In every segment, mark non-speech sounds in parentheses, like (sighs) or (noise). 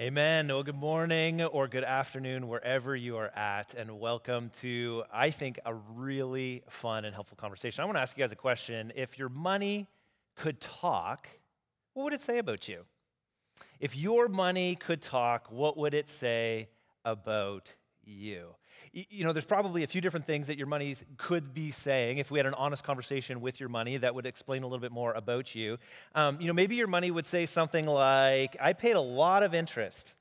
Amen. Well, good morning or good afternoon, wherever you are at, and welcome to, I think, a really fun and helpful conversation. I want to ask you guys a question. If your money could talk, what would it say about you? If your money could talk, what would it say about you? You know, there's probably a few different things that your money could be saying if we had an honest conversation with your money that would explain a little bit more about you. Um, you know, maybe your money would say something like, I paid a lot of interest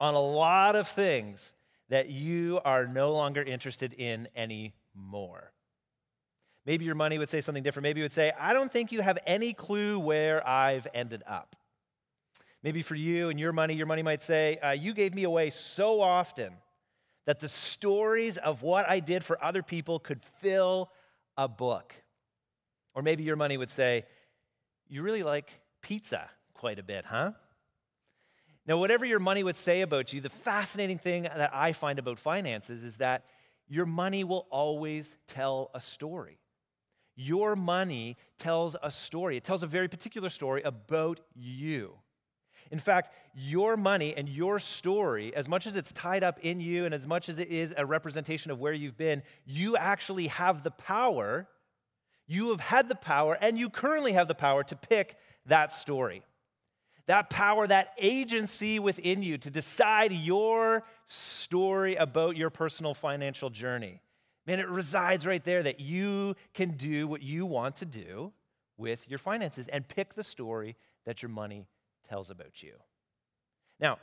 on a lot of things that you are no longer interested in anymore. Maybe your money would say something different. Maybe it would say, I don't think you have any clue where I've ended up. Maybe for you and your money, your money might say, uh, You gave me away so often that the stories of what I did for other people could fill a book. Or maybe your money would say, You really like pizza quite a bit, huh? Now, whatever your money would say about you, the fascinating thing that I find about finances is that your money will always tell a story. Your money tells a story. It tells a very particular story about you. In fact, your money and your story, as much as it's tied up in you and as much as it is a representation of where you've been, you actually have the power. You have had the power, and you currently have the power to pick that story. That power, that agency within you to decide your story about your personal financial journey. Man, it resides right there that you can do what you want to do with your finances and pick the story that your money tells about you. Now,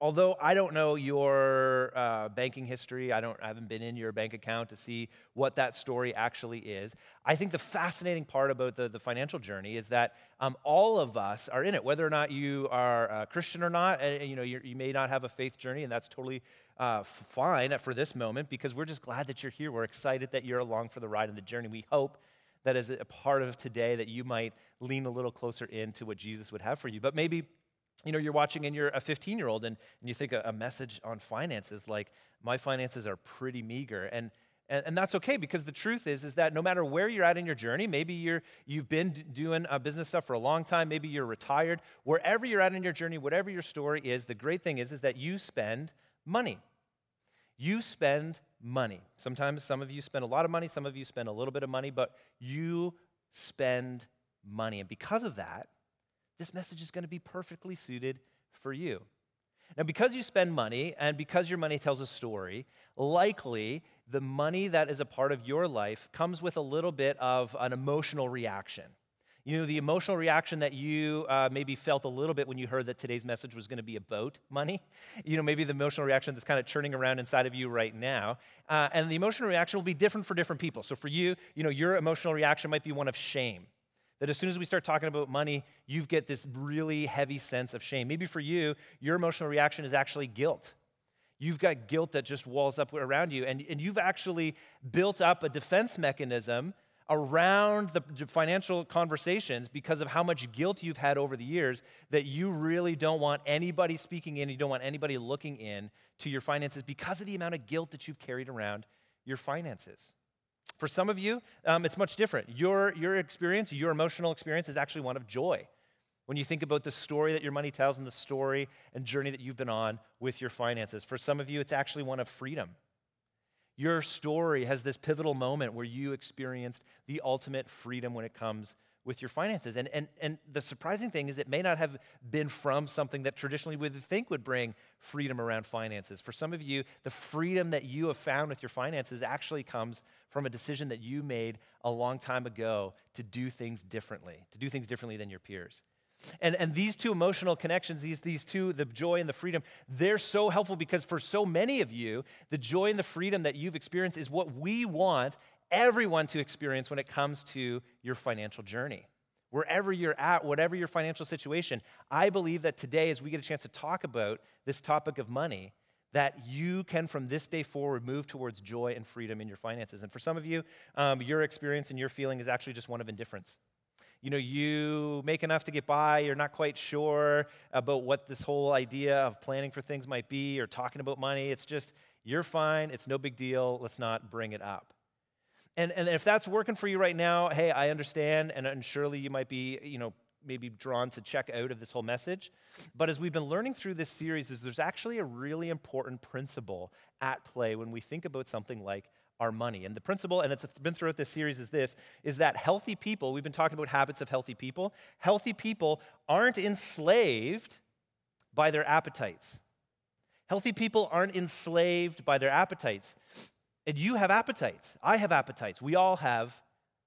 although I don't know your uh, banking history, I, don't, I haven't been in your bank account to see what that story actually is. I think the fascinating part about the, the financial journey is that um, all of us are in it, whether or not you are a Christian or not. And, you know, you may not have a faith journey, and that's totally uh, fine for this moment because we're just glad that you're here. We're excited that you're along for the ride and the journey. We hope that as a part of today that you might lean a little closer into what Jesus would have for you. But maybe you know you're watching and you're a 15 year old and, and you think a, a, message on finances like my finances are pretty meager and, and, that's okay because the truth is is that no matter where you're at in your journey maybe you're you've been doing uh, business stuff for a long time maybe you're retired wherever you're at in your journey whatever your story is the great thing is is that you spend money you spend money sometimes some of you spend a lot of money some of you spend a little bit of money but you spend money and because of that this message is going to be perfectly suited for you. Now, because you spend money and because your money tells a story, likely the money that is a part of your life comes with a little bit of an emotional reaction. You know, the emotional reaction that you uh, maybe felt a little bit when you heard that today's message was going to be about money. (laughs) You know, maybe the emotional reaction that's kind of churning around inside of you right now. Uh, and the emotional reaction will be different for different people. So for you, you know, your emotional reaction might be one of shame that as soon as we start talking about money, you get this really heavy sense of shame. Maybe for you, your emotional reaction is actually guilt. You've got guilt that just walls up around you, and, and you've actually built up a defense mechanism around the financial conversations because of how much guilt you've had over the years that you really don't want anybody speaking in, you don't want anybody looking in to your finances because of the amount of guilt that you've carried around your finances. For some of you, um, it's much different. Your, your experience, your emotional experience, is actually one of joy. When you think about the story that your money tells and the story and journey that you've been on with your finances, for some of you, it's actually one of freedom. Your story has this pivotal moment where you experienced the ultimate freedom when it comes with your finances. And, and, and the surprising thing is, it may not have been from something that traditionally we would think would bring freedom around finances. For some of you, the freedom that you have found with your finances actually comes from a decision that you made a long time ago to do things differently, to do things differently than your peers. And, and these two emotional connections, these, these two, the joy and the freedom, they're so helpful because for so many of you, the joy and the freedom that you've experienced is what we want everyone to experience when it comes to your financial journey. Wherever you're at, whatever your financial situation, I believe that today, as we get a chance to talk about this topic of money, that you can from this day forward move towards joy and freedom in your finances. And for some of you, um, your experience and your feeling is actually just one of indifference. You know, you make enough to get by, you're not quite sure about what this whole idea of planning for things might be or talking about money. It's just, you're fine, it's no big deal, let's not bring it up. And, and if that's working for you right now, hey, I understand, and, and surely you might be, you know, maybe drawn to check out of this whole message. But as we've been learning through this series, is there's actually a really important principle at play when we think about something like our money. And the principle, and it's been throughout this series, is this is that healthy people, we've been talking about habits of healthy people, healthy people aren't enslaved by their appetites. Healthy people aren't enslaved by their appetites. And you have appetites. I have appetites. We all have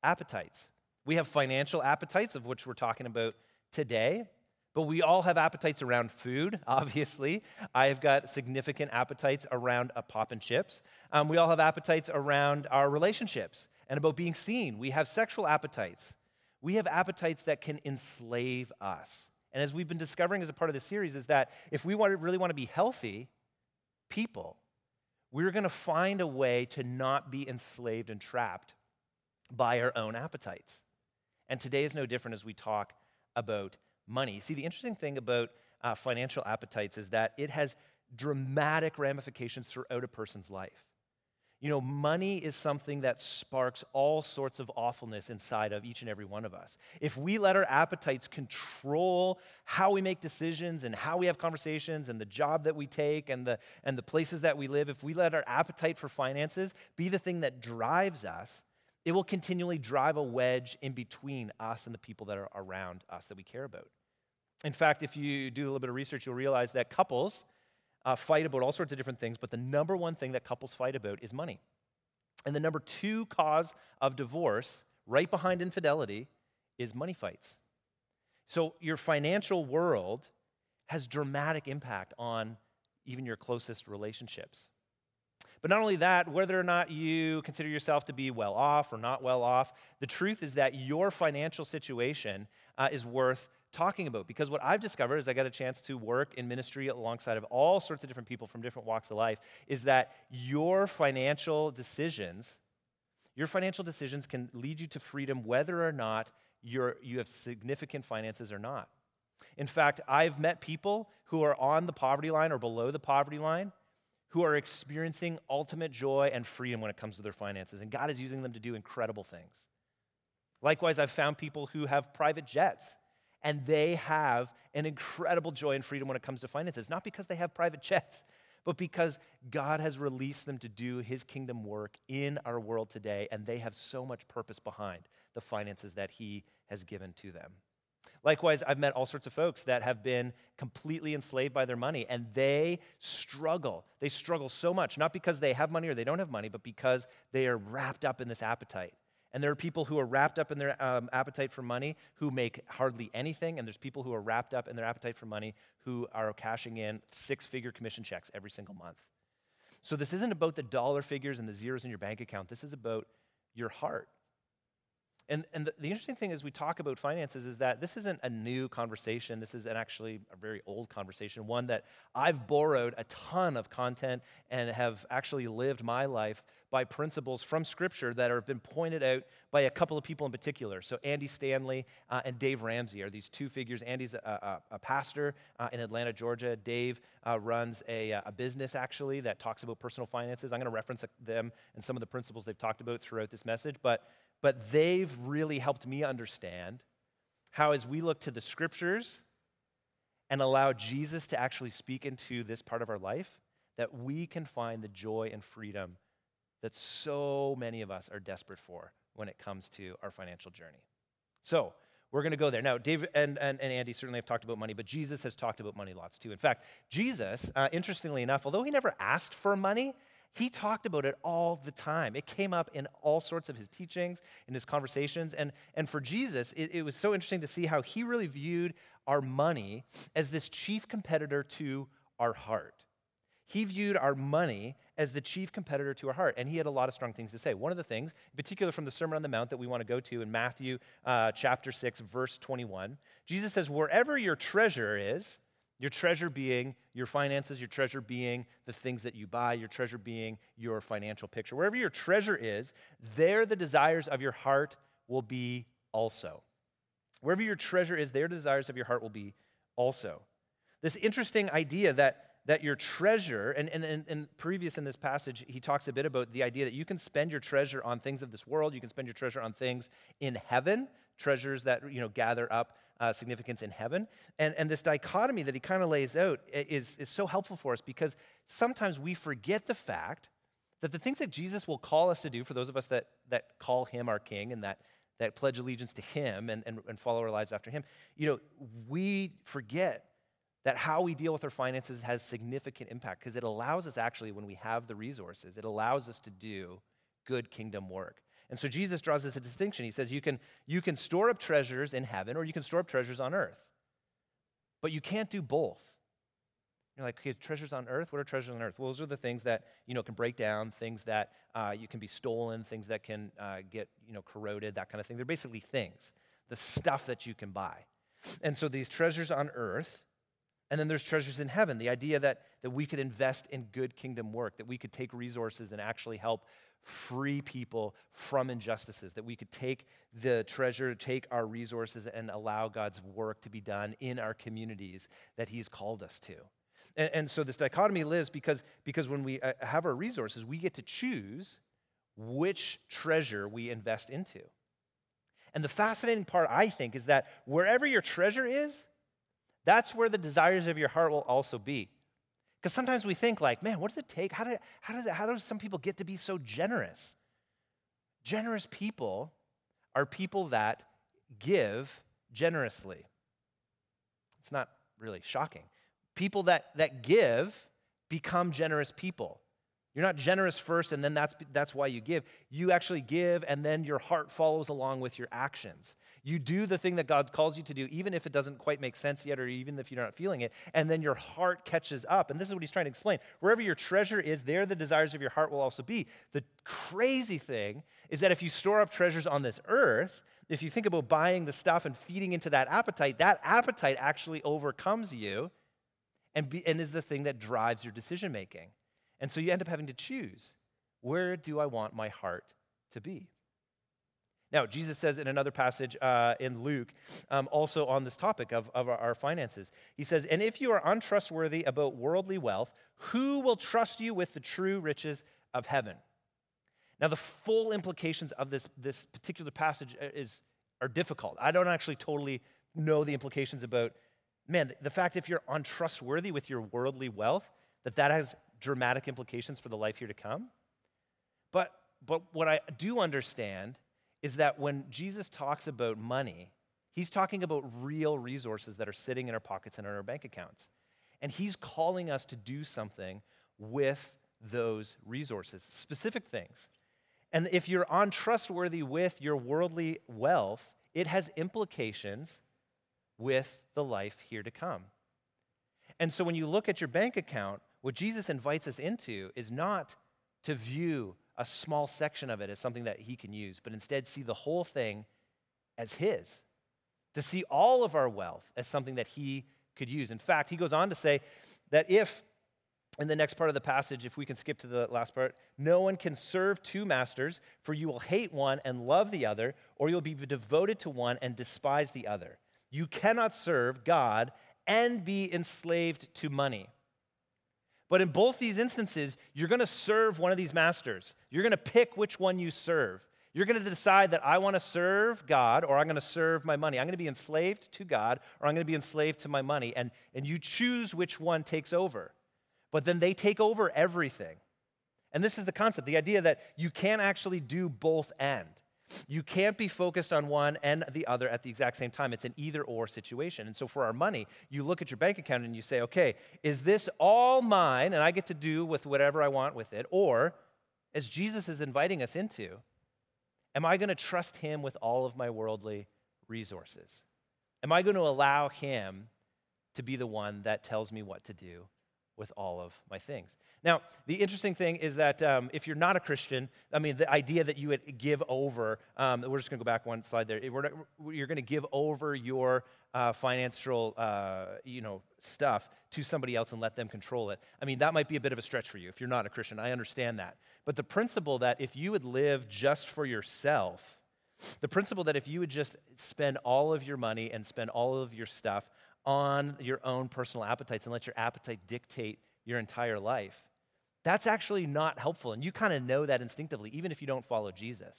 appetites. We have financial appetites, of which we're talking about today. But we all have appetites around food, (laughs) obviously. I've got significant appetites around a pop and chips. Um, we all have appetites around our relationships and about being seen. We have sexual appetites. We have appetites that can enslave us. And as we've been discovering as a part of this series, is that if we want to, really want to be healthy people, we're going to find a way to not be enslaved and trapped by our own appetites. And today is no different as we talk about money. See, the interesting thing about uh, financial appetites is that it has dramatic ramifications throughout a person's life. You know, money is something that sparks all sorts of awfulness inside of each and every one of us. If we let our appetites control how we make decisions and how we have conversations and the job that we take and the, and the places that we live, if we let our appetite for finances be the thing that drives us, it will continually drive a wedge in between us and the people that are around us that we care about. In fact, if you do a little bit of research, you'll realize that couples uh, fight about all sorts of different things, but the number one thing that couples fight about is money. And the number two cause of divorce, right behind infidelity, is money fights. So your financial world has dramatic impact on even your closest relationships. But not only that, whether or not you consider yourself to be well off or not well off, the truth is that your financial situation uh, is worth talking about. Because what I've discovered as I got a chance to work in ministry alongside of all sorts of different people from different walks of life is that your financial decisions, your financial decisions can lead you to freedom whether or not you're, you have significant finances or not. In fact, I've met people who are on the poverty line or below the poverty line who are experiencing ultimate joy and freedom when it comes to their finances. And God is using them to do incredible things. Likewise, I've found people who have private jets and they have an incredible joy and freedom when it comes to finances, not because they have private jets, but because God has released them to do his kingdom work in our world today, and they have so much purpose behind the finances that he has given to them. Likewise, I've met all sorts of folks that have been completely enslaved by their money and they struggle. They struggle so much, not because they have money or they don't have money, but because they are wrapped up in this appetite. And there are people who are wrapped up in their um, appetite for money who make hardly anything. And there's people who are wrapped up in their appetite for money who are cashing in six figure commission checks every single month. So this isn't about the dollar figures and the zeros in your bank account. This is about your heart. And, and the, the, interesting thing as we talk about finances is that this isn't a new conversation. This is an actually a very old conversation, one that I've borrowed a ton of content and have actually lived my life by principles from Scripture that have been pointed out by a couple of people in particular. So, Andy Stanley uh, and Dave Ramsey are these two figures. Andy's a, a, a pastor uh, in Atlanta, Georgia. Dave uh, runs a, a, business actually that talks about personal finances. I'm going to reference them and some of the principles they've talked about throughout this message. But but they've really helped me understand how, as we look to the scriptures and allow Jesus to actually speak into this part of our life, that we can find the joy and freedom that so many of us are desperate for when it comes to our financial journey. So, we're going to go there. Now, David and, and, and, Andy certainly have talked about money, but Jesus has talked about money lots too. In fact, Jesus, uh, interestingly enough, although he never asked for money, he talked about it all the time. It came up in all sorts of his teachings, in his conversations. And, and for Jesus, it, it was so interesting to see how he really viewed our money as this chief competitor to our heart. He viewed our money as the chief competitor to our heart, and he had a lot of strong things to say. One of the things, in particular from the Sermon on the Mount that we want to go to in Matthew uh, chapter 6, verse 21, Jesus says, Wherever your treasure is, your treasure being your finances, your treasure being the things that you buy, your treasure being your financial picture. Wherever your treasure is, there the desires of your heart will be also. Wherever your treasure is, there the desires of your heart will be also. This interesting idea that, that your treasure, and, and, and, and previous in this passage, he talks a bit about the idea that you can spend your treasure on things of this world, you can spend your treasure on things in heaven, treasures that you know gather up uh, significance in heaven. And, and this dichotomy that he kind of lays out is, is so helpful for us because sometimes we forget the fact that the things that Jesus will call us to do, for those of us that, that call him our king and that, that pledge allegiance to him and, and, and follow our lives after him, you know, we forget that how we deal with our finances has significant impact because it allows us actually, when we have the resources, it allows us to do good kingdom work. And so Jesus draws this distinction. He says you can, you can store up treasures in heaven or you can store up treasures on earth, but you can't do both. You're like, okay, treasures on earth? What are treasures on earth? Well, those are the things that, you know, can break down, things that uh, you can be stolen, things that can uh, get, you know, corroded, that kind of thing. They're basically things, the stuff that you can buy. And so these treasures on earth, and then there's treasures in heaven, the idea that, that we could invest in good kingdom work, that we could take resources and actually help free people from injustices, that we could take the treasure, take our resources, and allow God's work to be done in our communities that He's called us to. And, and so this dichotomy lives because, because when we uh, have our resources, we get to choose which treasure we invest into. And the fascinating part, I think, is that wherever your treasure is, that's where the desires of your heart will also be. Because sometimes we think like, man, what does it take? How do, how, does how do some people get to be so generous? Generous people are people that give generously. It's not really shocking. People that, that give become generous people. You're not generous first and then that's, that's why you give. You actually give and then your heart follows along with your actions. You do the thing that God calls you to do, even if it doesn't quite make sense yet, or even if you're not feeling it, and then your heart catches up. And this is what he's trying to explain. Wherever your treasure is, there the desires of your heart will also be. The crazy thing is that if you store up treasures on this earth, if you think about buying the stuff and feeding into that appetite, that appetite actually overcomes you and, be, and is the thing that drives your decision making. And so you end up having to choose where do I want my heart to be? Now, Jesus says in another passage uh, in Luke, um, also on this topic of, of our, our finances, he says, And if you are untrustworthy about worldly wealth, who will trust you with the true riches of heaven? Now, the full implications of this, this particular passage is, are difficult. I don't actually totally know the implications about, man, the fact if you're untrustworthy with your worldly wealth, that that has dramatic implications for the life here to come. But, but what I do understand is that when Jesus talks about money, he's talking about real resources that are sitting in our pockets and in our bank accounts. And he's calling us to do something with those resources, specific things. And if you're untrustworthy with your worldly wealth, it has implications with the life here to come. And so when you look at your bank account, what Jesus invites us into is not to view a small section of it as something that he can use, but instead see the whole thing as his. To see all of our wealth as something that he could use. In fact, he goes on to say that if, in the next part of the passage, if we can skip to the last part, no one can serve two masters, for you will hate one and love the other, or you'll be devoted to one and despise the other. You cannot serve God and be enslaved to money. But in both these instances, you're going to serve one of these masters. You're going to pick which one you serve. You're going to decide that I want to serve God or I'm going to serve my money. I'm going to be enslaved to God or I'm going to be enslaved to my money. And, and you choose which one takes over. But then they take over everything. And this is the concept the idea that you can't actually do both end. You can't be focused on one and the other at the exact same time. It's an either or situation. And so for our money, you look at your bank account and you say, okay, is this all mine and I get to do with whatever I want with it? Or, as Jesus is inviting us into, am I going to trust him with all of my worldly resources? Am I going to allow him to be the one that tells me what to do with all of my things? Now, the interesting thing is that um, if you're not a Christian, I mean, the idea that you would give over, um, we're just going to go back one slide there. Not, you're going to give over your uh, financial, uh, you know, stuff to somebody else and let them control it. I mean, that might be a bit of a stretch for you if you're not a Christian. I understand that. But the principle that if you would live just for yourself, the principle that if you would just spend all of your money and spend all of your stuff on your own personal appetites and let your appetite dictate your entire life, that's actually not helpful. And you kind of know that instinctively, even if you don't follow Jesus.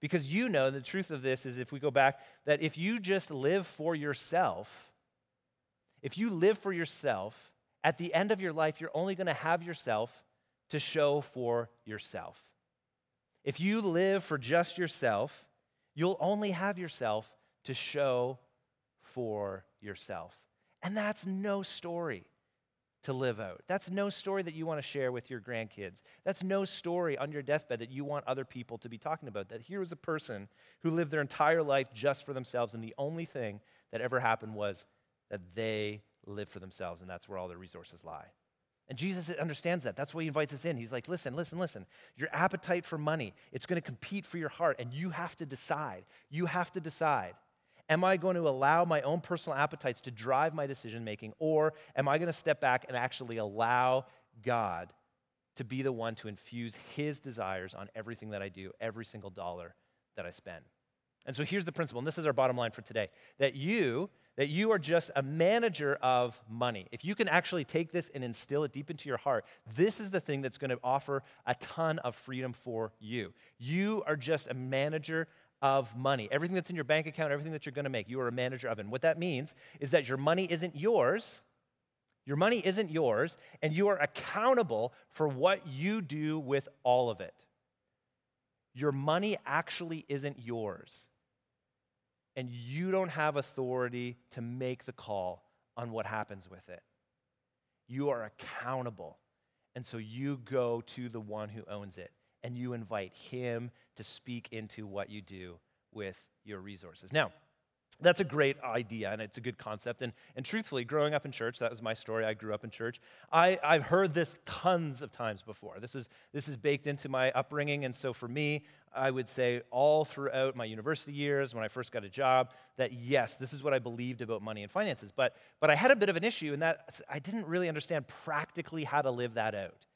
Because you know the truth of this is if we go back, that if you just live for yourself, if you live for yourself, at the end of your life, you're only going to have yourself to show for yourself. If you live for just yourself, you'll only have yourself to show for yourself. And that's no story to live out. That's no story that you want to share with your grandkids. That's no story on your deathbed that you want other people to be talking about. That here was a person who lived their entire life just for themselves, and the only thing that ever happened was that they lived for themselves, and that's where all their resources lie. And Jesus understands that. That's why he invites us in. He's like, listen, listen, listen. Your appetite for money, it's going to compete for your heart, and you have to decide. You have to decide. Am I going to allow my own personal appetites to drive my decision making, or am I going to step back and actually allow God to be the one to infuse his desires on everything that I do, every single dollar that I spend? And so here's the principle, and this is our bottom line for today that you that you are just a manager of money. If you can actually take this and instill it deep into your heart, this is the thing that's going to offer a ton of freedom for you. You are just a manager of money. Everything that's in your bank account, everything that you're going to make, you are a manager of it. And what that means is that your money isn't yours. Your money isn't yours, and you are accountable for what you do with all of it. Your money actually isn't yours and you don't have authority to make the call on what happens with it. You are accountable. And so you go to the one who owns it and you invite him to speak into what you do with your resources. Now, that's a great idea and it's a good concept. And, and truthfully, growing up in church, that was my story. I grew up in church. I, I've heard this tons of times before. This is, this is baked into my upbringing. And so for me, I would say all throughout my university years, when I first got a job, that yes, this is what I believed about money and finances. But, but I had a bit of an issue in that I didn't really understand practically how to live that out.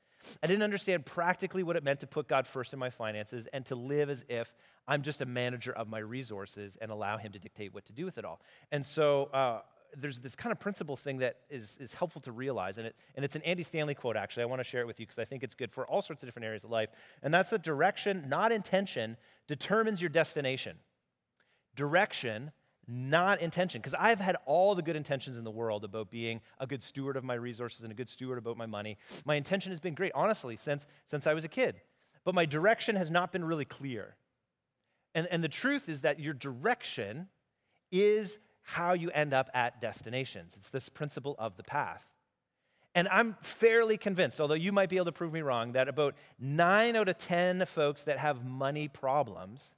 I didn't understand practically what it meant to put God first in my finances and to live as if I'm just a manager of my resources and allow Him to dictate what to do with it all. And so uh, there's this kind of principle thing that is, is helpful to realize, and, it, and it's an Andy Stanley quote, actually. I want to share it with you because I think it's good for all sorts of different areas of life. And that's that direction, not intention, determines your destination. Direction, not intention. Because I've had all the good intentions in the world about being a good steward of my resources and a good steward about my money. My intention has been great, honestly, since, since I was a kid. But my direction has not been really clear. And, and the truth is that your direction is how you end up at destinations. It's this principle of the path. And I'm fairly convinced, although you might be able to prove me wrong, that about nine out of 10 folks that have money problems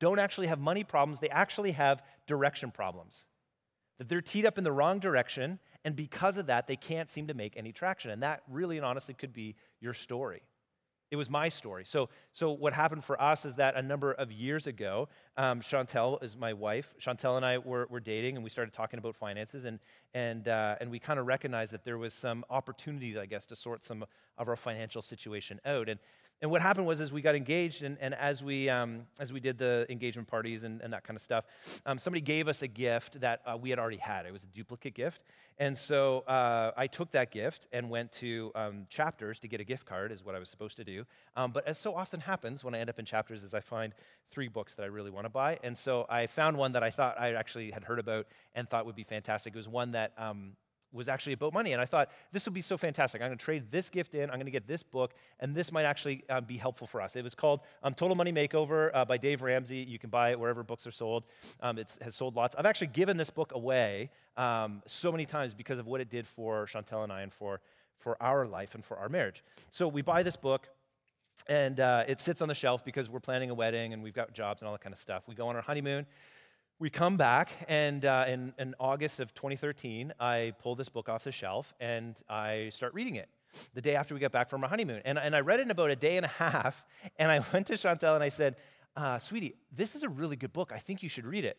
don't actually have money problems, they actually have direction problems. That they're teed up in the wrong direction, and because of that, they can't seem to make any traction. And that really and honestly could be your story. It was my story. So, so what happened for us is that a number of years ago, um, Chantel is my wife. Chantel and I were, were dating, and we started talking about finances, and and uh, and we kind of recognized that there was some opportunities, I guess, to sort some of our financial situation out. And and what happened was, as we got engaged, and, and as, we, um, as we did the engagement parties and, and that kind of stuff, um, somebody gave us a gift that uh, we had already had. It was a duplicate gift. And so uh, I took that gift and went to um, Chapters to get a gift card, is what I was supposed to do. Um, but as so often happens when I end up in Chapters, is I find three books that I really want to buy. And so I found one that I thought I actually had heard about and thought would be fantastic. It was one that um, was actually about money. And I thought, this would be so fantastic. I'm going to trade this gift in, I'm going to get this book, and this might actually uh, be helpful for us. It was called um, Total Money Makeover uh, by Dave Ramsey. You can buy it wherever books are sold. Um, it has sold lots. I've actually given this book away um, so many times because of what it did for Chantel and I and for, for our life and for our marriage. So we buy this book. And uh, it sits on the shelf because we're planning a wedding and we've got jobs and all that kind of stuff. We go on our honeymoon we come back, and uh, in, in August of 2013, I pull this book off the shelf and I start reading it the day after we got back from our honeymoon. And, and I read it in about a day and a (laughs) half, and I went to Chantel and I said, uh, Sweetie, this is a really good book. I think you should read it.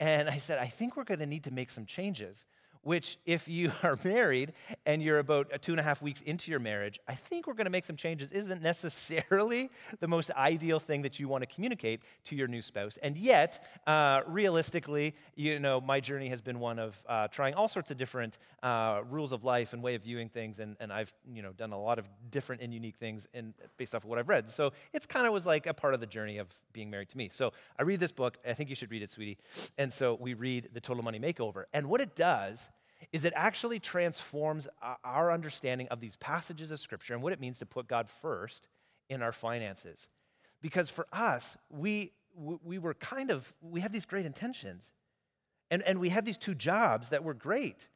And I said, I think we're going to need to make some changes. Which, if you (laughs) are married and you're about two and a half weeks into your marriage, I think we're going to make some changes, isn't necessarily (laughs) the most ideal thing that you want to communicate to your new spouse. And yet, uh, realistically, you know, my journey has been one of uh, trying all sorts of different uh, rules of life and way of viewing things. And, and I've, you know, done a lot of different and unique things in, based off of what I've read. So it's kind of was like a part of the journey of being married to me. So I read this book. I think you should read it, sweetie. And so we read The Total Money Makeover. And what it does is it actually transforms our understanding of these passages of Scripture and what it means to put God first in our finances. Because for us, we, we were kind of, we had these great intentions. And, and we had these two jobs that were great.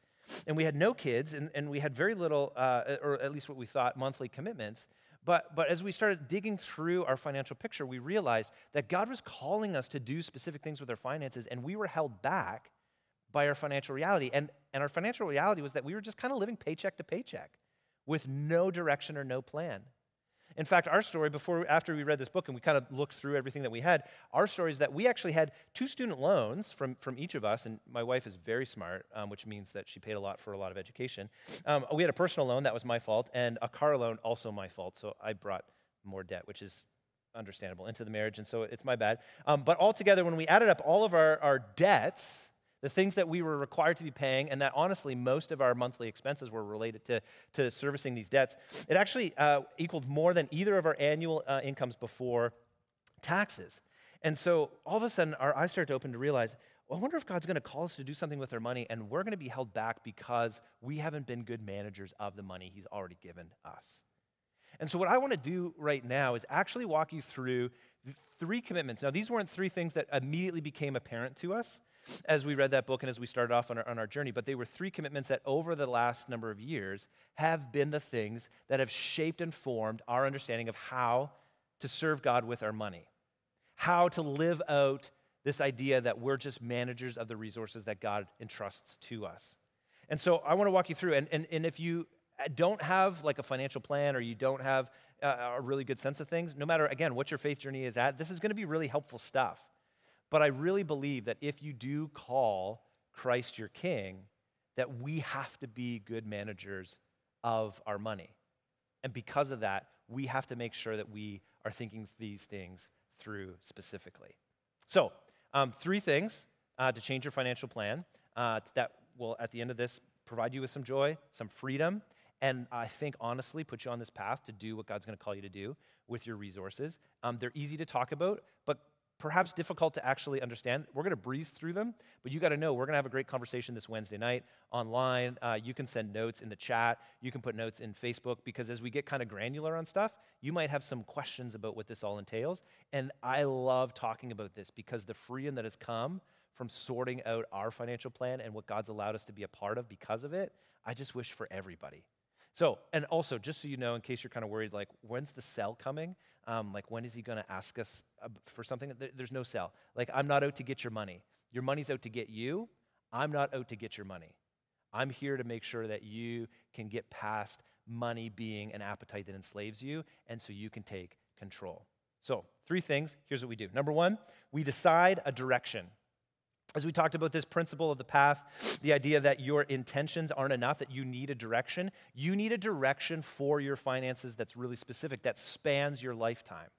And we had no kids, and, and we had very little, uh, or at least what we thought, monthly commitments. But, but as we started digging through our financial picture, we realized that God was calling us to do specific things with our finances, and we were held back by our financial reality. And, and our financial reality was that we were just kind of living paycheck to paycheck with no direction or no plan. In fact, our story, before after we read this book and we kind of looked through everything that we had, our story is that we actually had two student loans from, from each of us, and my wife is very smart, um, which means that she paid a lot for a lot of education. Um, we had a personal loan, that was my fault, and a car loan, also my fault, so I brought more debt, which is understandable, into the marriage, and so it's my bad. Um, but altogether, when we added up all of our, our debts, the things that we were required to be paying, and that honestly most of our monthly expenses were related to, to servicing these debts, it actually uh, equaled more than either of our annual uh, incomes before taxes. And so all of a sudden, our eyes start to open to realize, well, I wonder if God's going to call us to do something with our money, and we're going to be held back because we haven't been good managers of the money He's already given us. And so, what I want to do right now is actually walk you through three commitments. Now, these weren't three things that immediately became apparent to us as we read that book and as we started off on our, on our journey, but they were three commitments that over the last number of years have been the things that have shaped and formed our understanding of how to serve God with our money, how to live out this idea that we're just managers of the resources that God entrusts to us. And so I want to walk you through, and, and, and if you don't have like a financial plan or you don't have a really good sense of things, no matter, again, what your faith journey is at, this is going to be really helpful stuff. But I really believe that if you do call Christ your king, that we have to be good managers of our money. And because of that, we have to make sure that we are thinking these things through specifically. So, um, three things uh, to change your financial plan uh, that will, at the end of this, provide you with some joy, some freedom, and I think honestly put you on this path to do what God's going to call you to do with your resources. Um, they're easy to talk about, but perhaps difficult to actually understand. We're going to breeze through them, but you got to know we're going to have a great conversation this Wednesday night online. Uh, you can send notes in the chat, you can put notes in Facebook, because as we get kind of granular on stuff, you might have some questions about what this all entails. And I love talking about this because the freedom that has come from sorting out our financial plan and what God's allowed us to be a part of because of it, I just wish for everybody. So, and also, just so you know, in case you're kind of worried, like, when's the sale coming? Um, like, when is he going to ask us for something? There's no sale. Like, I'm not out to get your money. Your money's out to get you. I'm not out to get your money. I'm here to make sure that you can get past money being an appetite that enslaves you, and so you can take control. So, three things. Here's what we do. Number one, we decide a direction as we talked about this principle of the path, the idea that your intentions aren't enough, that you need a direction, you need a direction for your finances that's really specific, that spans your lifetime.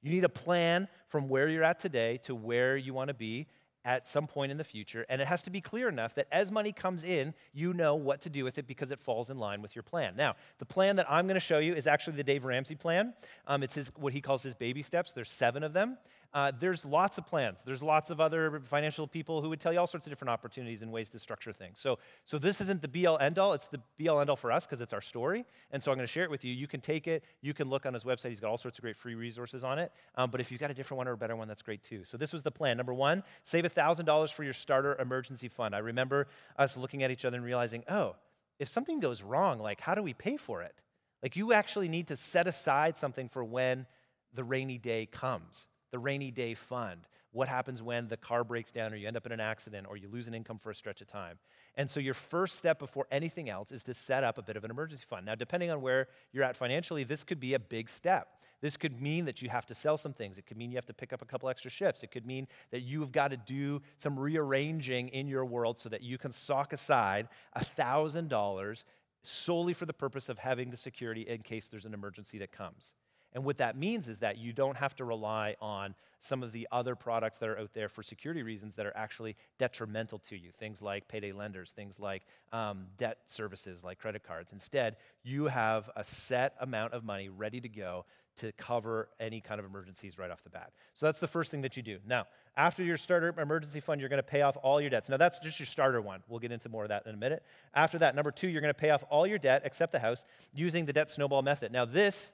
You need a plan from where you're at today to where you want to be at some point in the future, and it has to be clear enough that as money comes in, you know what to do with it because it falls in line with your plan. Now, the plan that I'm going to show you is actually the Dave Ramsey plan. Um, it's his, what he calls his baby steps. There's seven of them, uh, there's lots of plans. There's lots of other financial people who would tell you all sorts of different opportunities and ways to structure things. So, so this isn't the all end all. It's the all end all for us because it's our story. And so I'm going to share it with you. You can take it. You can look on his website. He's got all sorts of great free resources on it. Um, but if you've got a different one or a better one, that's great too. So this was the plan. Number one, save $1,000 for your starter emergency fund. I remember us looking at each other and realizing, oh, if something goes wrong, like how do we pay for it? Like you actually need to set aside something for when the rainy day comes the rainy day fund. what happens when the car breaks down or you end up in an accident or you lose an income for a stretch of time. And so your first step before anything else is to set up a bit of an emergency fund. Now, depending on where you're at financially, this could be a big step. This could mean that you have to sell some things. It could mean you have to pick up a couple extra shifts. It could mean that you've got to do some rearranging in your world so that you can sock aside $1,000 solely for the purpose of having the security in case there's an emergency that comes. And what that means is that you don't have to rely on some of the other products that are out there for security reasons that are actually detrimental to you. Things like payday lenders, things like um, debt services like credit cards. Instead, you have a set amount of money ready to go to cover any kind of emergencies right off the bat. So that's the first thing that you do. Now, after your starter emergency fund, you're going to pay off all your debts. Now, that's just your starter one. We'll get into more of that in a minute. After that, number two, you're going to pay off all your debt except the house using the debt snowball method. Now, this,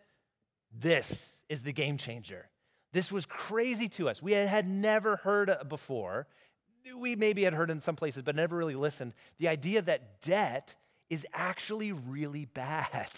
this is the game changer. This was crazy to us. We had, never heard before. We maybe had heard in some places, but never really listened. The idea that debt is actually really (laughs) bad.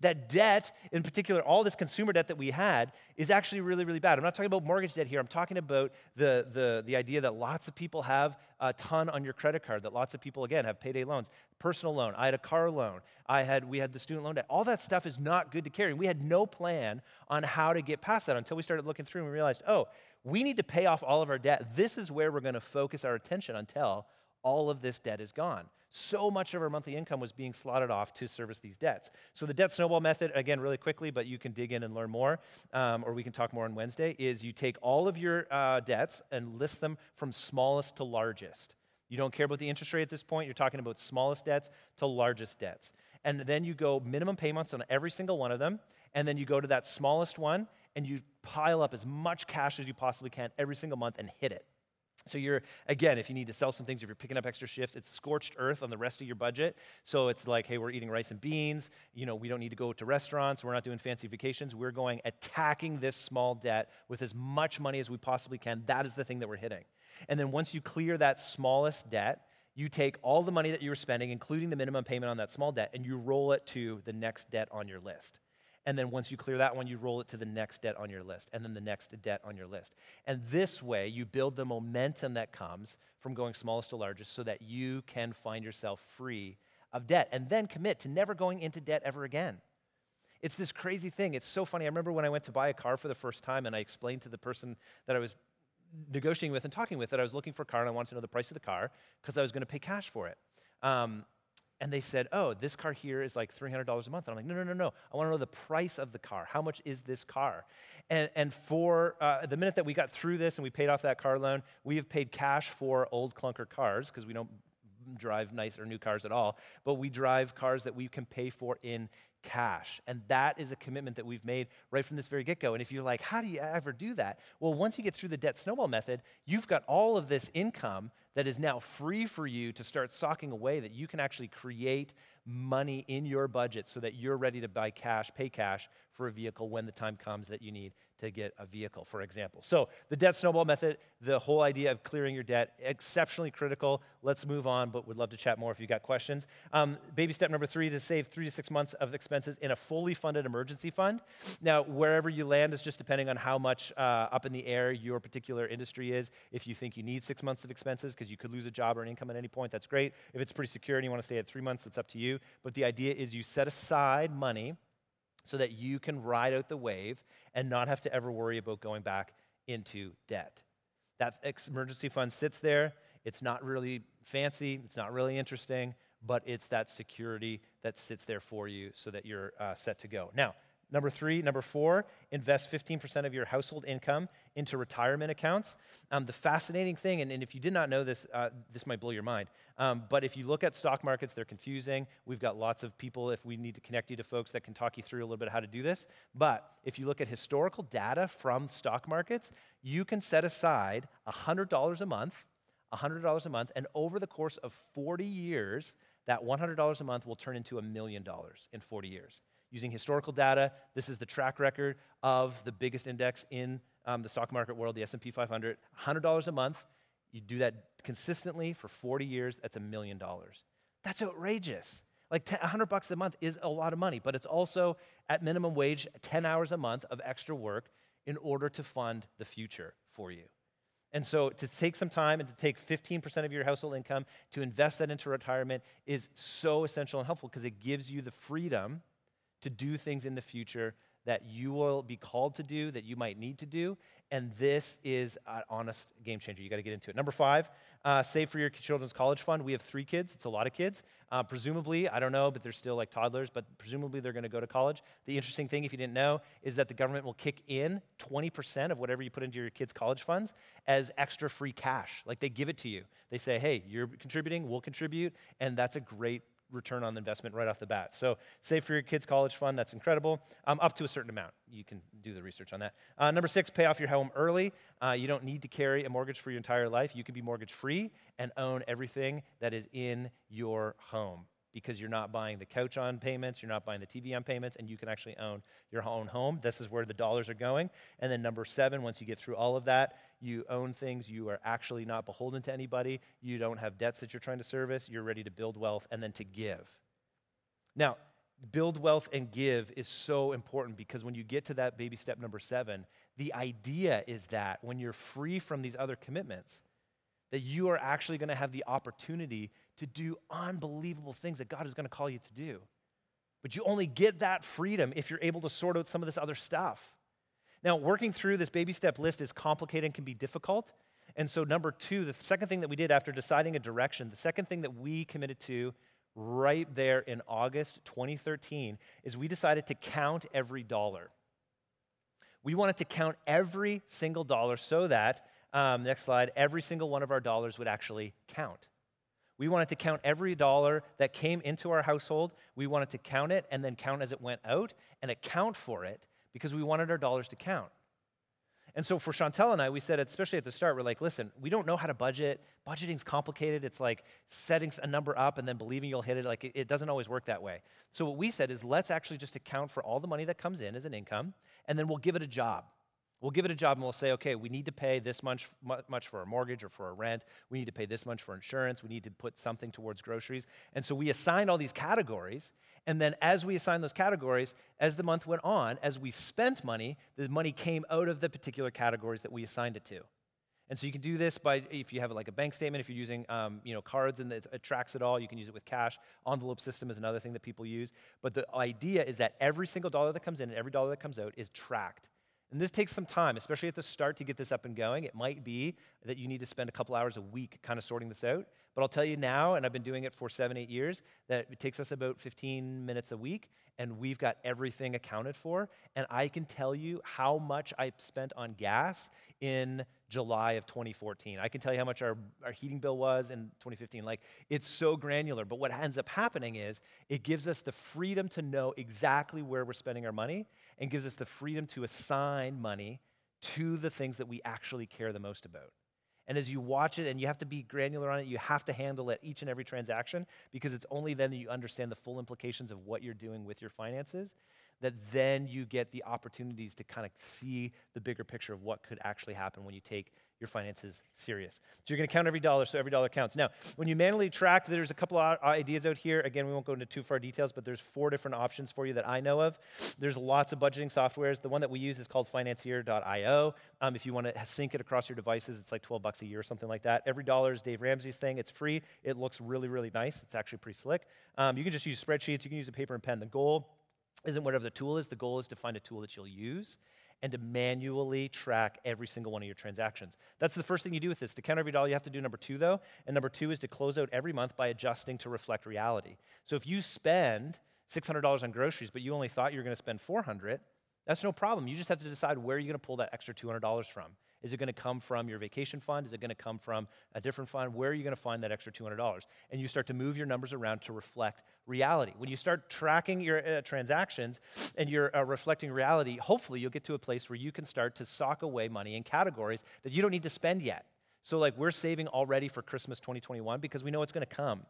That debt, in particular, all this consumer debt that we had, is actually really, really bad. I'm not talking about mortgage debt here. I'm talking about the, the, the idea that lots of people have a ton on your credit card, that lots of people, again, have payday loans, personal loan. I had a car loan. I had, we had the student loan debt. All that stuff is not good to carry. We had no plan on how to get past that until we started looking through and we realized, oh, we need to pay off all of our debt. This is where we're going to focus our attention until all of this debt is gone. So much of our monthly income was being slotted off to service these debts. So, the debt snowball method, again, really quickly, but you can dig in and learn more, um, or we can talk more on Wednesday, is you take all of your uh, debts and list them from smallest to largest. You don't care about the interest rate at this point, you're talking about smallest debts to largest debts. And then you go minimum payments on every single one of them, and then you go to that smallest one and you pile up as much cash as you possibly can every single month and hit it. So you're again, if you need to sell some things, if you're picking up extra shifts, it's scorched earth on the rest of your budget. So it's like, hey, we're eating rice and beans. You know, we don't need to go to restaurants. We're not doing fancy vacations. We're going attacking this small debt with as much money as we possibly can. That is the thing that we're hitting. And then once you clear that smallest debt, you take all the money that you were spending, including the minimum payment on that small debt, and you roll it to the next debt on your list. And then once you clear that one, you roll it to the next debt on your list, and then the next debt on your list. And this way, you build the momentum that comes from going smallest to largest so that you can find yourself free of debt and then commit to never going into debt ever again. It's this crazy thing. It's so funny. I remember when I went to buy a car for the first time and I explained to the person that I was negotiating with and talking with that I was looking for a car and I wanted to know the price of the car because I was going to pay cash for it. Um, and they said, Oh, this car here is like $300 a month. And I'm like, No, no, no, no. I want to know the price of the car. How much is this car? And, and for uh, the minute that we got through this and we paid off that car loan, we have paid cash for old clunker cars because we don't drive nice or new cars at all, but we drive cars that we can pay for in cash. And that is a commitment that we've made right from this very get go. And if you're like, how do you ever do that? Well, once you get through the debt snowball method, you've got all of this income that is now free for you to start socking away, that you can actually create money in your budget so that you're ready to buy cash, pay cash for a vehicle when the time comes that you need to get a vehicle, for example. So, the debt snowball method, the whole idea of clearing your debt, exceptionally critical. Let's move on, but would love to chat more if you've got questions. Um, baby step number three is to save three to six months of expenses in a fully funded emergency fund. Now, wherever you land is just depending on how much uh, up in the air your particular industry is. If you think you need six months of expenses because you could lose a job or an income at any point, that's great. If it's pretty secure and you want to stay at three months, it's up to you. But the idea is you set aside money so that you can ride out the wave and not have to ever worry about going back into debt. That emergency fund sits there. It's not really fancy, it's not really interesting, but it's that security that sits there for you so that you're uh, set to go. Now, Number three, number four, invest 15% of your household income into retirement accounts. Um, the fascinating thing, and, and, if you did not know this, uh, this might blow your mind, um, but if you look at stock markets, they're confusing. We've got lots of people, if we need to connect you to folks that can talk you through a little bit how to do this. But if you look at historical data from stock markets, you can set aside $100 a month, $100 a month, and over the course of 40 years, that $100 a month will turn into a million dollars in 40 years using historical data. This is the track record of the biggest index in um, the stock market world, the S&P 500. $100 a month. You do that consistently for 40 years, that's a million dollars. That's outrageous. Like 100 bucks a month is a lot of money, but it's also at minimum wage 10 hours a month of extra work in order to fund the future for you. And so to take some time and to take 15% of your household income to invest that into retirement is so essential and helpful because it gives you the freedom to do things in the future that you will be called to do, that you might need to do. And this is an honest game changer. You got to get into it. Number five, uh, save for your children's college fund. We have three kids. It's a lot of kids. Uh, presumably, I don't know, but they're still like toddlers, but presumably they're going to go to college. The interesting thing, if you didn't know, is that the government will kick in 20% of whatever you put into your kids' college funds as extra free cash. Like they give it to you. They say, hey, you're contributing, we'll contribute. And that's a great return on the investment right off the bat. So, save for your kids' college fund, that's incredible. Um, up to a certain amount. You can do the research on that. Uh, number six, pay off your home early. Uh, you don't need to carry a mortgage for your entire life. You can be mortgage free and own everything that is in your home because you're not buying the couch on payments, you're not buying the TV on payments, and you can actually own your own home. This is where the dollars are going. And then number seven, once you get through all of that, you own things, you are actually not beholden to anybody, you don't have debts that you're trying to service, you're ready to build wealth and then to give. Now, build wealth and give is so important because when you get to that baby step number seven, the idea is that when you're free from these other commitments, that you are actually going to have the opportunity to do unbelievable things that God is going to call you to do. But you only get that freedom if you're able to sort out some of this other stuff. Now, working through this baby step list is complicated and can be difficult. And so, number two, the second thing that we did after deciding a direction, the second thing that we committed to right there in August 2013 is we decided to count every dollar. We wanted to count every single dollar so that, um, next slide, every single one of our dollars would actually count. We wanted to count every dollar that came into our household. We wanted to count it and then count as it went out and account for it because we wanted our dollars to count. And so for Chantel and I, we said, especially at the start, we're like, listen, we don't know how to budget. Budgeting's complicated. It's like setting a number up and then believing you'll hit it. Like it, it doesn't always work that way. So what we said is let's actually just account for all the money that comes in as an income, and then we'll give it a job. We'll give it a job and we'll say, okay, we need to pay this much, much for our mortgage or for our rent. We need to pay this much for insurance. We need to put something towards groceries. And so we assigned all these categories. And then as we assigned those categories, as the month went on, as we spent money, the money came out of the particular categories that we assigned it to. And so you can do this by if you have like a bank statement, if you're using um, you know cards and it tracks it all, you can use it with cash. Envelope system is another thing that people use. But the idea is that every single dollar that comes in and every dollar that comes out is tracked. And this takes some time, especially at the start to get this up and going. It might be that you need to spend a couple hours a week kind of sorting this out. But I'll tell you now, and I've been doing it for seven, eight years, that it takes us about 15 minutes a week, and we've got everything accounted for. And I can tell you how much I spent on gas in July of 2014. I can tell you how much our, our heating bill was in 2015. Like, it's so granular. But what ends up happening is it gives us the freedom to know exactly where we're spending our money and gives us the freedom to assign money to the things that we actually care the most about. And as you watch it, and you have to be granular on it, you have to handle it each and every transaction because it's only then that you understand the full implications of what you're doing with your finances that then you get the opportunities to kind of see the bigger picture of what could actually happen when you take your finances serious. So you're going to count every dollar, so every dollar counts. Now, when you manually track, there's a couple of ideas out here. Again, we won't go into too far details, but there's four different options for you that I know of. There's lots of budgeting softwares. The one that we use is called Financier.io. Um, if you want to sync it across your devices, it's like 12 bucks a year or something like that. EveryDollar is Dave Ramsey's thing. It's free. It looks really, really nice. It's actually pretty slick. Um, you can just use spreadsheets. You can use a paper and pen. The goal isn't whatever the tool is. The goal is to find a tool that you'll use and to manually track every single one of your transactions. That's the first thing you do with this. To count every dollar, you have to do number two, though. And number two is to close out every month by adjusting to reflect reality. So if you spend $600 on groceries, but you only thought you were going to spend 400 that's no problem. You just have to decide where you're going to pull that extra $200 from. Is it going to come from your vacation fund? Is it going to come from a different fund? Where are you going to find that extra $200? And you start to move your numbers around to reflect reality. When you start tracking your uh, transactions and you're uh, reflecting reality, hopefully you'll get to a place where you can start to sock away money in categories that you don't need to spend yet. So, like, we're saving already for Christmas 2021 because we know it's going to come.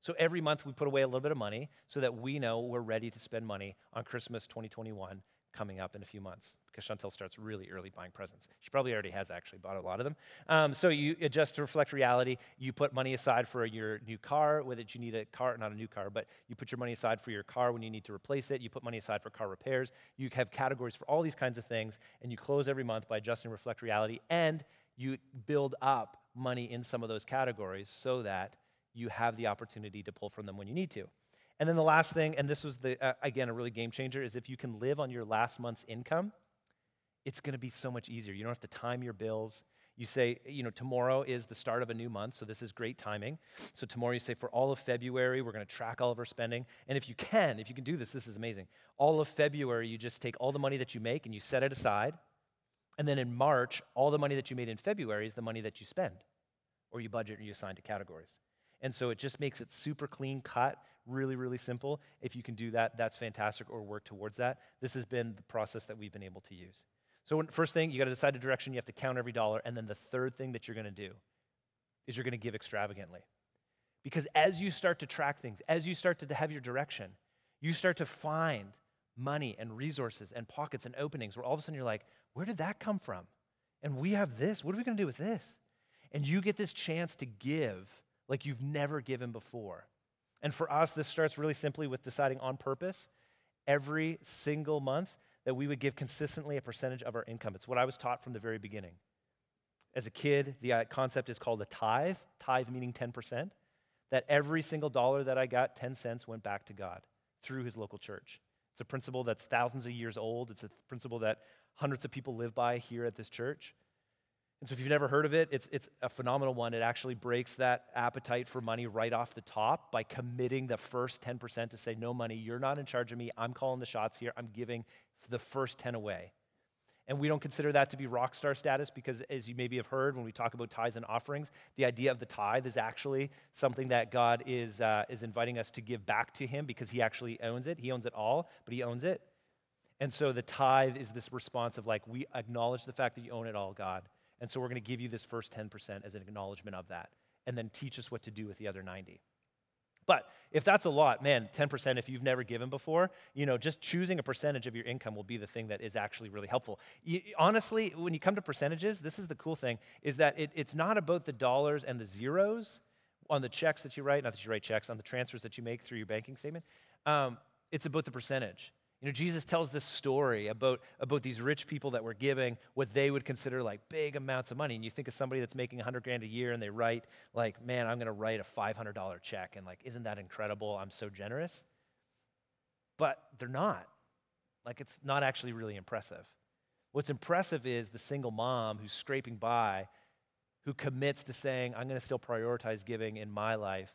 So, every month we put away a little bit of money so that we know we're ready to spend money on Christmas 2021 coming up in a few months because Chantel starts really early buying presents. She probably already has actually bought a lot of them. Um, so you adjust to reflect reality. You put money aside for your new car, whether you need a car, not a new car, but you put your money aside for your car when you need to replace it. You put money aside for car repairs. You have categories for all these kinds of things, and you close every month by adjusting to reflect reality. And you build up money in some of those categories so that you have the opportunity to pull from them when you need to. And then the last thing, and this was the uh, again a really game changer, is if you can live on your last month's income, it's going to be so much easier. You don't have to time your bills. You say, you know, tomorrow is the start of a new month, so this is great timing. So tomorrow you say, for all of February, we're going to track all of our spending. And if you can, if you can do this, this is amazing. All of February, you just take all the money that you make and you set it aside. And then in March, all the money that you made in February is the money that you spend, or you budget and you assign to categories. And so it just makes it super clean cut, really, really simple. If you can do that, that's fantastic, or work towards that. This has been the process that we've been able to use. So, first thing, you got to decide a direction. You have to count every dollar. And then the third thing that you're going to do is you're going to give extravagantly. Because as you start to track things, as you start to have your direction, you start to find money and resources and pockets and openings where all of a sudden you're like, where did that come from? And we have this. What are we going to do with this? And you get this chance to give like you've never given before. And for us, this starts really simply with deciding on purpose every single month that we would give consistently a percentage of our income. It's what I was taught from the very beginning. As a kid, the uh, concept is called a tithe, tithe meaning 10%, that every single dollar that I got, 10 cents, went back to God through his local church. It's a principle that's thousands of years old. It's a principle that hundreds of people live by here at this church. And so, if you've never heard of it, it's, it's a phenomenal one. It actually breaks that appetite for money right off the top by committing the first 10% to say, No money, you're not in charge of me. I'm calling the shots here. I'm giving the first 10 away. And we don't consider that to be rock star status because, as you maybe have heard when we talk about tithes and offerings, the idea of the tithe is actually something that God is, uh, is inviting us to give back to Him because He actually owns it. He owns it all, but He owns it. And so the tithe is this response of like, we acknowledge the fact that you own it all, God. And so we're going to give you this first 10% as an acknowledgement of that, and then teach us what to do with the other 90. But if that's a lot, man, 10% if you've never given before, you know, just choosing a percentage of your income will be the thing that is actually really helpful. You, honestly, when you come to percentages, this is the cool thing, is that it, it's not about the dollars and the zeros on the checks that you write, not that you write checks, on the transfers that you make through your banking statement. Um, it's about the percentage. You know, Jesus tells this story about, about these rich people that were giving what they would consider like big amounts of money. And you think of somebody that's making 100 grand a year and they write, like, man, I'm going to write a $500 check. And, like, isn't that incredible? I'm so generous. But they're not. Like, it's not actually really impressive. What's impressive is the single mom who's scraping by, who commits to saying, I'm going to still prioritize giving in my life,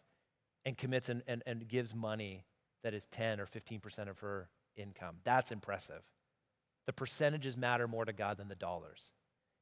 and commits and, and, and gives money that is 10 or 15% of her income. That's impressive. The percentages matter more to God than the dollars.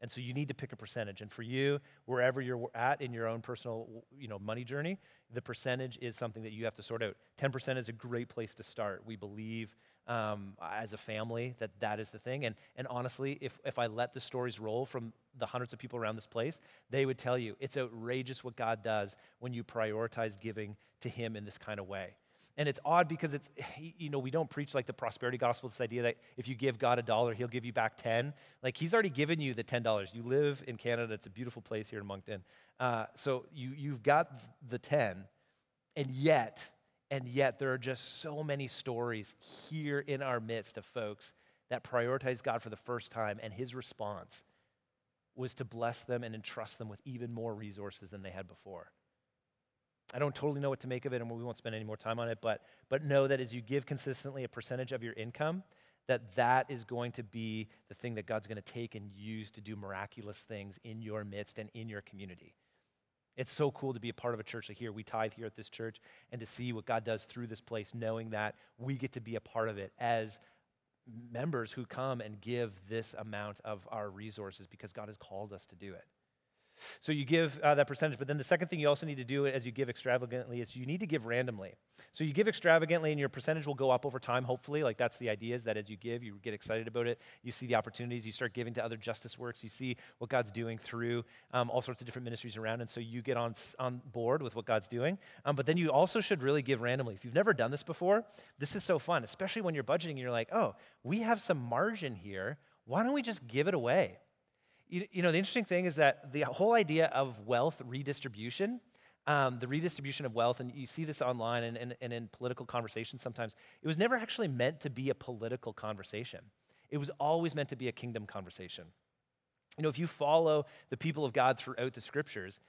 And so you need to pick a percentage. And for you, wherever you're at in your own personal you know, money journey, the percentage is something that you have to sort out. 10% is a great place to start. We believe um, as a family that that is the thing. And, and honestly, if, if I let the stories roll from the hundreds of people around this place, they would tell you it's outrageous what God does when you prioritize giving to Him in this kind of way. And it's odd because it's, (sighs) you know, we don't preach like the prosperity gospel, this idea that if you give God a dollar, he'll give you back 10. Like he's already given you the $10. You live in Canada, it's a beautiful place here in Moncton. Uh, so you, you've got the 10. And yet, and yet there are just so many stories here in our midst of folks that prioritize God for the first time, and his response was to bless them and entrust them with even more resources than they had before. I don't totally know what to make of it, and we won't spend any more time on it, but, but know that as you give consistently a percentage of your income, that that is going to be the thing that God's going to take and use to do miraculous things in your midst and in your community. It's so cool to be a part of a church like here. We tithe here at this church and to see what God does through this place, knowing that we get to be a part of it as members who come and give this amount of our resources because God has called us to do it. So you give uh, that percentage. But then the second thing you also need to do as you give extravagantly is you need to give randomly. So you give extravagantly and your percentage will go up over time, hopefully. Like that's the idea is that as you give, you get excited about it. You see the opportunities. You start giving to other justice works. You see what God's doing through um, all sorts of different ministries around. And so you get on, on board with what God's doing. Um, but then you also should really give randomly. If you've never done this before, this is so fun, especially when you're budgeting and you're like, oh, we have some margin here. Why don't we just give it away? You, you know, the interesting thing is that the whole idea of wealth redistribution, um, the redistribution of wealth, and you see this online and, and, and in political conversations sometimes, it was never actually meant to be a political conversation. It was always meant to be a kingdom conversation. You know, if you follow the people of God throughout the scriptures,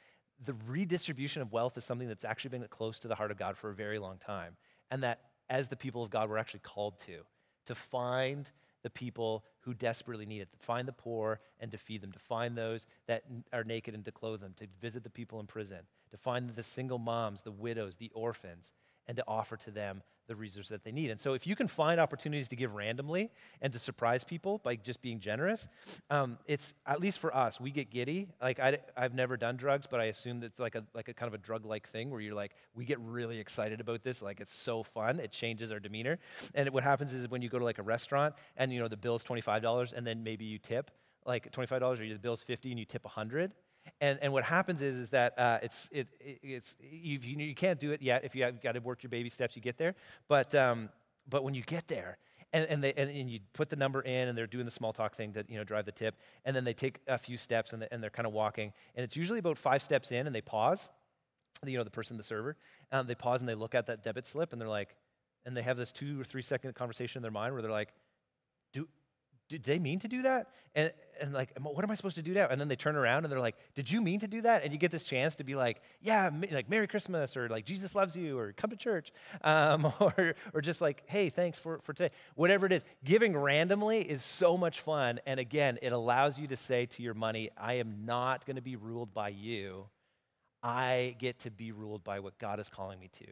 the redistribution of wealth is something that's actually been close to the heart of God for a very long time. And that as the people of God, we're actually called to, to find the people who desperately need it, to find the poor and to feed them, to find those that are naked and to clothe them, to visit the people in prison, to find the single moms, the widows, the orphans, and to offer to them the resources that they need. And so, if you can find opportunities to give randomly and to surprise people by just being generous, um, it's at least for us, we get giddy. Like I, have never done drugs, but I assume that's like a like a kind of a drug-like thing where you're like, we get really excited about this. Like it's so fun. It changes our demeanor. And what happens is when you go to like a restaurant and you know the bill's twenty five dollars, and then maybe you tip like twenty five dollars, or the bill's fifty, and you tip a hundred and, and what happens is, is that uh, it's, it, it's, you, you can't do it yet if you have got to work your baby steps, you get there. But, um, but when you get there, and, and, they, and, and, you put the number in and they're doing the small talk thing to you know, drive the tip, and then they take a few steps and, they, and they're kind of walking. And it's usually about five steps in and they pause, you know, the person, the server, um, they pause and they look at that debit slip and they're like, and they have this two or three second conversation in their mind where they're like, did they mean to do that? And, and like, what am I supposed to do now? And then they turn around and they're like, did you mean to do that? And you get this chance to be like, yeah, like Merry Christmas or like Jesus loves you or come to church um, (laughs) or, or just like, hey, thanks for, for today. Whatever it is, giving randomly is so much fun. And again, it allows you to say to your money, I am not going to be ruled by you. I get to be ruled by what God is calling me to.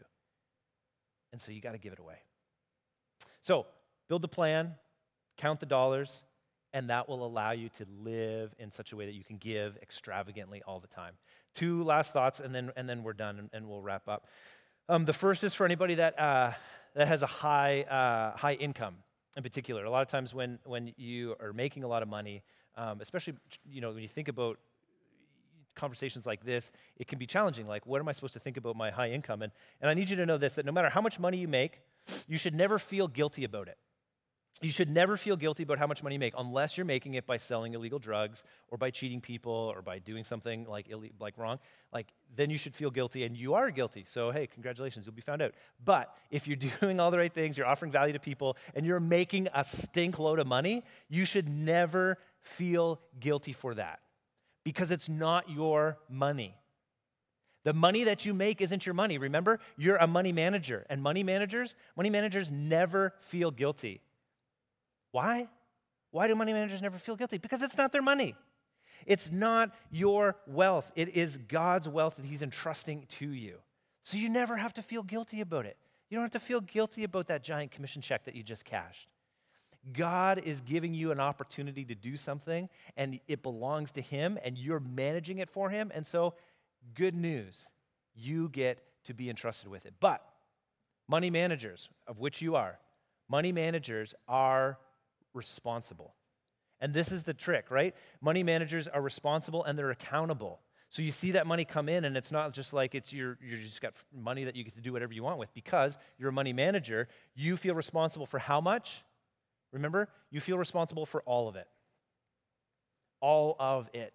And so you got to give it away. So build the plan, count the dollars, and that will allow you to live in such a way that you can give extravagantly all the time. Two last thoughts, and then, and then we're done and, and we'll wrap up. Um, the first is for anybody that, uh, that has a high, uh, high income in particular. A lot of times when, when you are making a lot of money, um, especially you know, when you think about conversations like this, it can be challenging. Like, what am I supposed to think about my high income? And, and I need you to know this that no matter how much money you make, you should never feel guilty about it. You should never feel guilty about how much money you make unless you're making it by selling illegal drugs or by cheating people or by doing something like, Ill- like wrong. Like, then you should feel guilty, and you are guilty. So, hey, congratulations, you'll be found out. But if you're (laughs) doing all the right things, you're offering value to people, and you're making a stink load of money, you should never feel guilty for that because it's not your money. The money that you make isn't your money. Remember, you're a money manager, and money managers, money managers never feel guilty. Why? Why do money managers never feel guilty? Because it's not their money. It's not your wealth. It is God's wealth that He's entrusting to you. So you never have to feel guilty about it. You don't have to feel guilty about that giant commission check that you just cashed. God is giving you an opportunity to do something, and it belongs to Him, and you're managing it for Him. And so, good news, you get to be entrusted with it. But money managers, of which you are, money managers are responsible. And this is the trick, right? Money managers are responsible and they're accountable. So you see that money come in, and it's not just like it's your you just got money that you get to do whatever you want with. Because you're a money manager, you feel responsible for how much? Remember, you feel responsible for all of it. All of it.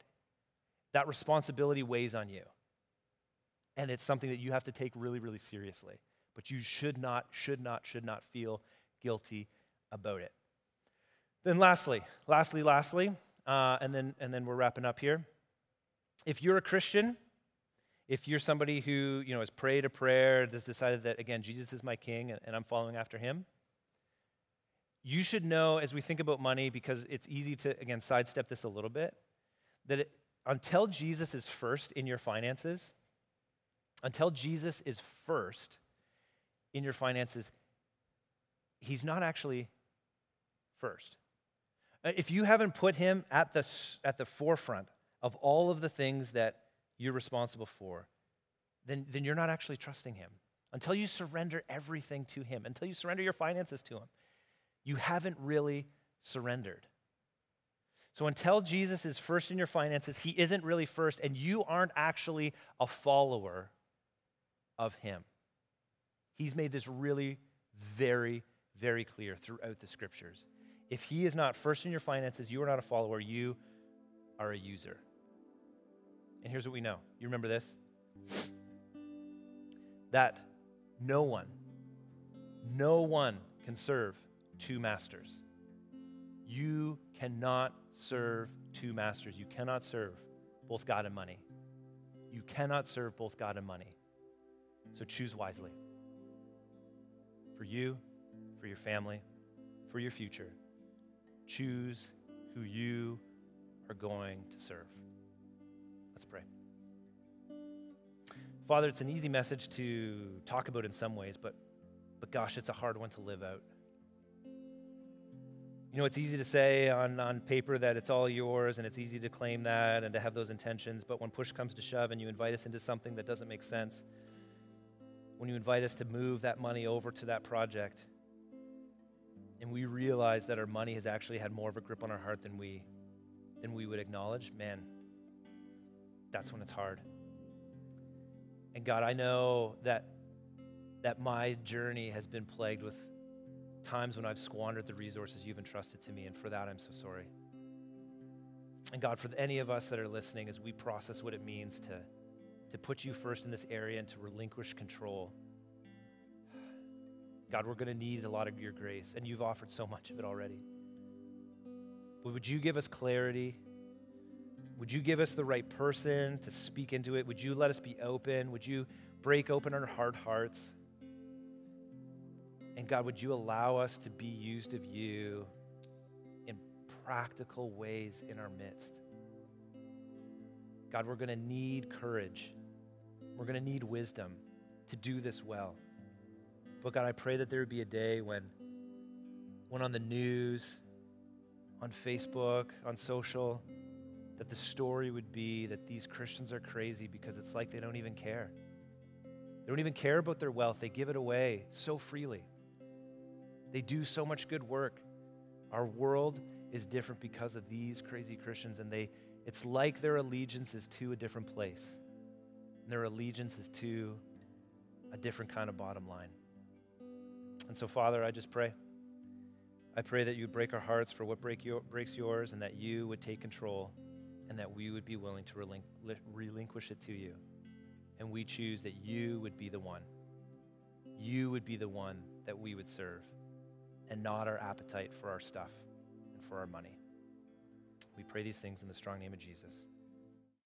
That responsibility weighs on you. And it's something that you have to take really, really seriously. But you should not, should not, should not feel guilty about it. Then, lastly, lastly, lastly, uh, and, then, and then we're wrapping up here. If you're a Christian, if you're somebody who you know has prayed a prayer, has decided that again Jesus is my King and, and I'm following after Him, you should know as we think about money because it's easy to again sidestep this a little bit that it, until Jesus is first in your finances, until Jesus is first in your finances, He's not actually first. Uh, if you haven't put him at the, at the forefront of all of the things that you're responsible for, then, then you're not actually trusting him. Until you surrender everything to him, until you surrender your finances to him, you haven't really surrendered. So until Jesus is first in your finances, he isn't really first, and you aren't actually a follower of him. He's made this really very, very clear throughout the scriptures. If he is not first in your finances, you are not a follower, you are a user. And here's what we know. You remember this? That no one, no one can serve two masters. You cannot serve two masters. You cannot serve both God and money. You cannot serve both God and money. So choose wisely for you, for your family, for your future. Choose who you are going to serve. Let's pray. Father, it's an easy message to talk about in some ways, but, but gosh, it's a hard one to live out. You know, it's easy to say on, on paper that it's all yours and it's easy to claim that and to have those intentions, but when push comes to shove and you invite us into something that doesn't make sense, when you invite us to move that money over to that project, and we realize that our money has actually had more of a grip on our heart than we, than we would acknowledge, man, that's when it's hard. And God, I know that, that my journey has been plagued with times when I've squandered the resources you've entrusted to me, and for that I'm so sorry. And God, for any of us that are listening, as we process what it means to, to put you first in this area and to relinquish control, God, we're going to need a lot of your grace, and you've offered so much of it already. But would you give us clarity? Would you give us the right person to speak into it? Would you let us be open? Would you break open our hard hearts? And God, would you allow us to be used of you in practical ways in our midst? God, we're going to need courage. We're going to need wisdom to do this well. But God, I pray that there would be a day when, when on the news, on Facebook, on social, that the story would be that these Christians are crazy because it's like they don't even care. They don't even care about their wealth, they give it away so freely. They do so much good work. Our world is different because of these crazy Christians, and they, it's like their allegiance is to a different place. And their allegiance is to a different kind of bottom line. And so, Father, I just pray. I pray that you would break our hearts for what break your, breaks yours, and that you would take control, and that we would be willing to relinqu- relinquish it to you. And we choose that you would be the one. You would be the one that we would serve and not our appetite for our stuff and for our money. We pray these things in the strong name of Jesus.